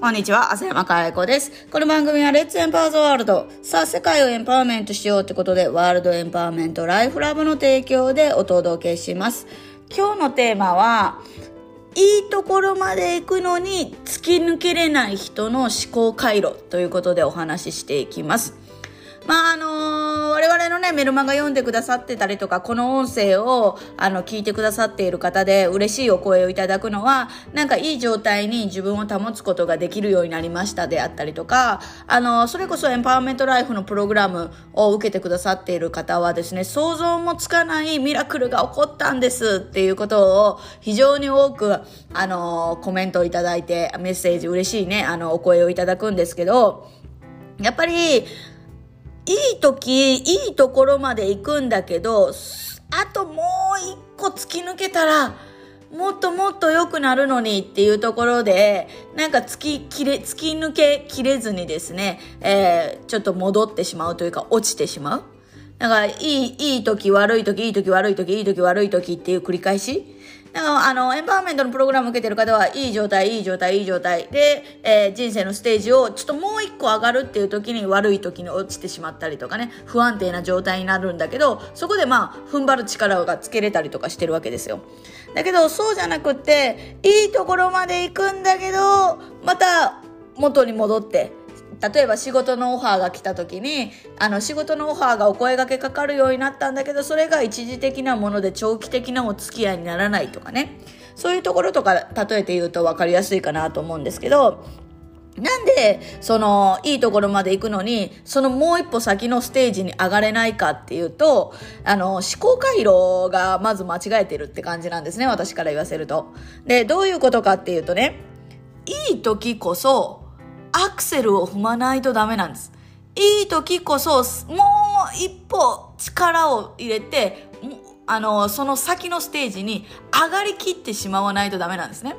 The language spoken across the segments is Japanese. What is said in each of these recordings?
こんにちは、浅山かえ子です。この番組はレッツエンパワーズワールド。さあ、世界をエンパワーメントしようってことで、ワールドエンパワーメントライフラブの提供でお届けします。今日のテーマは、いいところまで行くのに突き抜けれない人の思考回路ということでお話ししていきます。まああの我々のねメルマガ読んでくださってたりとかこの音声をあの聞いてくださっている方で嬉しいお声をいただくのはなんかいい状態に自分を保つことができるようになりましたであったりとかあのそれこそエンパワーメントライフのプログラムを受けてくださっている方はですね想像もつかないミラクルが起こったんですっていうことを非常に多くあのコメントをいただいてメッセージ嬉しいねあのお声をいただくんですけどやっぱりいい時、いいところまで行くんだけど、あともう一個突き抜けたら、もっともっと良くなるのにっていうところで、なんか突き切れ、突き抜けきれずにですね、えー、ちょっと戻ってしまうというか落ちてしまう。だか、いい、いい時、悪い時、いい時、悪い時、いい時、悪い時っていう繰り返し？だか、あの、エンパワーメントのプログラムを受けてる方は、いい状態、いい状態、いい状態。で、えー、人生のステージをちょっともう一個上がるっていう時に悪い時に落ちてしまったりとかね、不安定な状態になるんだけど、そこでまあ、踏ん張る力がつけれたりとかしてるわけですよ。だけど、そうじゃなくって、いいところまで行くんだけど、また、元に戻って、例えば仕事のオファーが来た時にあの仕事のオファーがお声がけかかるようになったんだけどそれが一時的なもので長期的なお付き合いにならないとかねそういうところとか例えて言うと分かりやすいかなと思うんですけどなんで、その、いいところまで行くのに、そのもう一歩先のステージに上がれないかっていうと、あの、思考回路がまず間違えてるって感じなんですね、私から言わせると。で、どういうことかっていうとね、いい時こそ、アクセルを踏まないとダメなんです。いい時こそ、もう一歩力を入れて、あの、その先のステージに上がりきってしまわないとダメなんですね。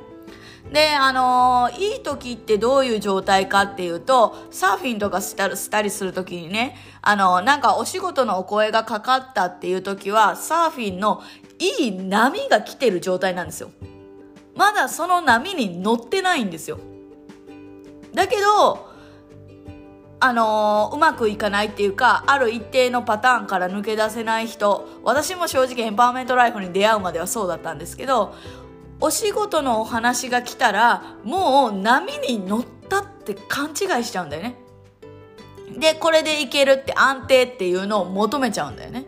で、あのいい時ってどういう状態かっていうと、サーフィンとかしたりする時にね、あのなんかお仕事のお声がかかったっていう時は、サーフィンのいい波が来てる状態なんですよ。まだその波に乗ってないんですよ。だけど、あのー、うまくいかないっていうか、ある一定のパターンから抜け出せない人、私も正直エンパワーメントライフに出会うまではそうだったんですけど、お仕事のお話が来たら、もう波に乗ったって勘違いしちゃうんだよね。で、これでいけるって安定っていうのを求めちゃうんだよね。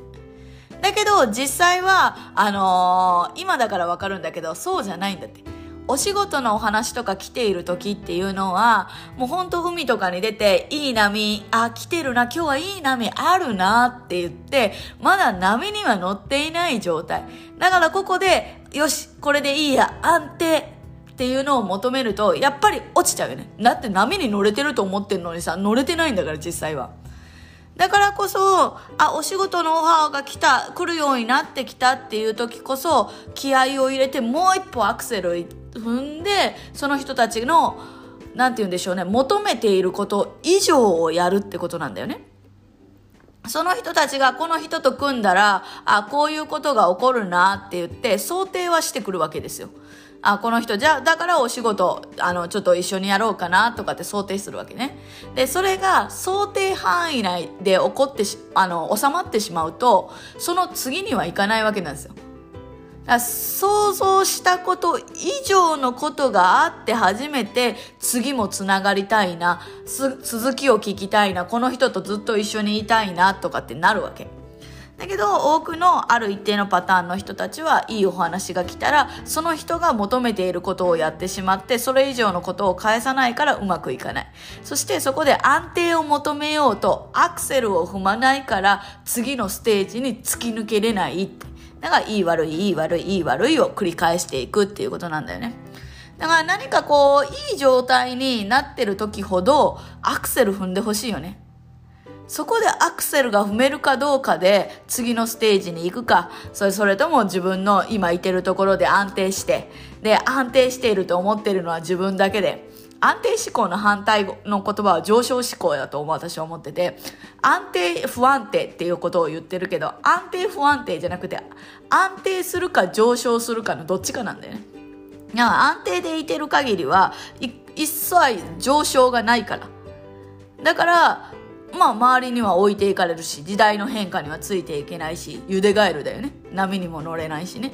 だけど、実際は、あのー、今だからわかるんだけど、そうじゃないんだって。お仕事のお話とか来ている時っていうのは、もうほんと海とかに出て、いい波、あ、来てるな、今日はいい波あるなって言って、まだ波には乗っていない状態。だからここで、よし、これでいいや、安定。っていうのを求めると、やっぱり落ちちゃうよね。だって波に乗れてると思ってるのにさ、乗れてないんだから実際は。だからこそ、あ、お仕事のオファーが来た、来るようになってきたっていう時こそ、気合を入れてもう一歩アクセル踏んで、その人たちの、なんて言うんでしょうね、求めていること以上をやるってことなんだよね。その人たちがこの人と組んだら、あ、こういうことが起こるなって言って想定はしてくるわけですよ。あ、この人、じゃ、だからお仕事、あの、ちょっと一緒にやろうかなとかって想定するわけね。で、それが想定範囲内で起こってし、あの、収まってしまうと、その次にはいかないわけなんですよ。想像したこと以上のことがあって初めて次もつながりたいな、続きを聞きたいな、この人とずっと一緒にいたいなとかってなるわけ。だけど多くのある一定のパターンの人たちはいいお話が来たらその人が求めていることをやってしまってそれ以上のことを返さないからうまくいかないそしてそこで安定を求めようとアクセルを踏まないから次のステージに突き抜けれないってだからいい悪いいい悪いいい悪いを繰り返していくっていうことなんだよね。だから何かこういい状態になってる時ほどアクセル踏んでほしいよね。そこでアクセルが踏めるかどうかで次のステージに行くか、それそれとも自分の今いてるところで安定して、で、安定していると思ってるのは自分だけで、安定思考の反対の言葉は上昇思考だと私は思ってて、安定不安定っていうことを言ってるけど、安定不安定じゃなくて、安定するか上昇するかのどっちかなんだよね。安定でいてる限りは一切上昇がないから。だからまあ周りには置いていかれるし時代の変化にはついていけないしゆでガエルだよね。波にも乗れないしね。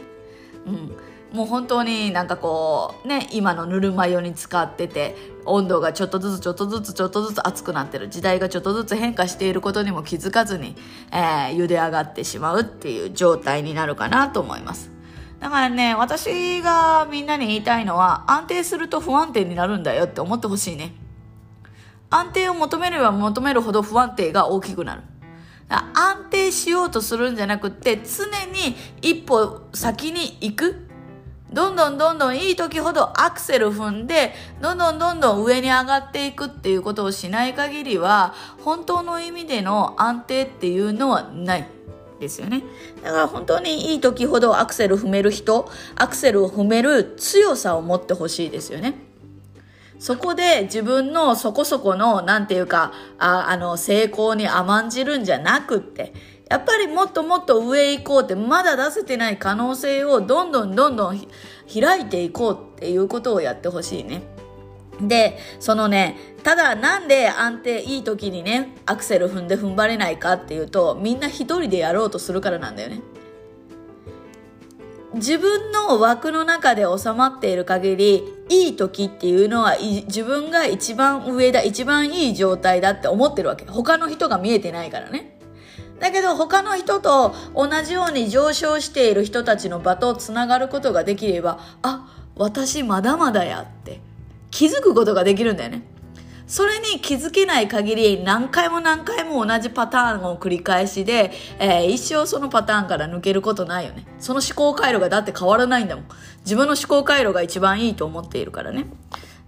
うん。もう本当になんかこうね今のぬるま湯に使ってて温度がちょっとずつちょっとずつちょっとずつ熱くなってる時代がちょっとずつ変化していることにも気づかずに、えー、茹で上がってしまうっていう状態になるかなと思います。だからね私がみんなに言いたいのは安定すると不安定になるんだよって思ってほしいね。安定を求めれば求めるほど不安定が大きくなる。安定しようとするんじゃなくて常に一歩先に行く。どんどんどんどんいい時ほどアクセル踏んでどんどんどんどん上に上がっていくっていうことをしない限りは本当の意味での安定っていうのはないですよね。だから本当にいい時ほどアクセル踏める人アクセルを踏める強さを持ってほしいですよね。そこで自分のそこそこの、なんていうか、ああの、成功に甘んじるんじゃなくって、やっぱりもっともっと上行こうって、まだ出せてない可能性をどんどんどんどん開いていこうっていうことをやってほしいね。で、そのね、ただなんで安定いい時にね、アクセル踏んで踏ん張れないかっていうと、みんな一人でやろうとするからなんだよね。自分の枠の中で収まっている限り、いい時っていうのは自分が一番上だ、一番いい状態だって思ってるわけ。他の人が見えてないからね。だけど他の人と同じように上昇している人たちの場とつながることができれば、あ、私まだまだやって気づくことができるんだよね。それに気づけない限り何回も何回も同じパターンを繰り返しで、えー、一生そのパターンから抜けることないよね。その思考回路がだって変わらないんだもん。自分の思考回路が一番いいと思っているからね。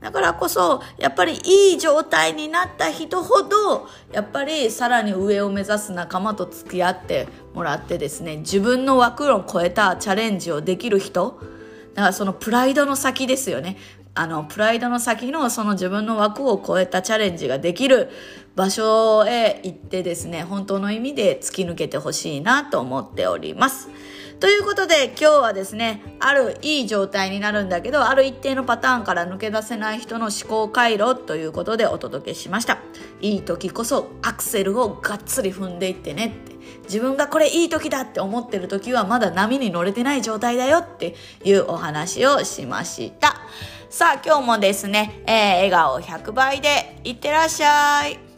だからこそ、やっぱりいい状態になった人ほど、やっぱりさらに上を目指す仲間と付き合ってもらってですね、自分の枠を超えたチャレンジをできる人、だからそのプライドの先ですよね。あの、プライドの先のその自分の枠を超えたチャレンジができる場所へ行ってですね、本当の意味で突き抜けてほしいなと思っております。ということで今日はですね、あるいい状態になるんだけど、ある一定のパターンから抜け出せない人の思考回路ということでお届けしました。いい時こそアクセルをがっつり踏んでいってねって。自分がこれいい時だって思ってる時はまだ波に乗れてない状態だよっていうお話をしました。さあ今日もですね、えー、笑顔100倍でいってらっしゃい。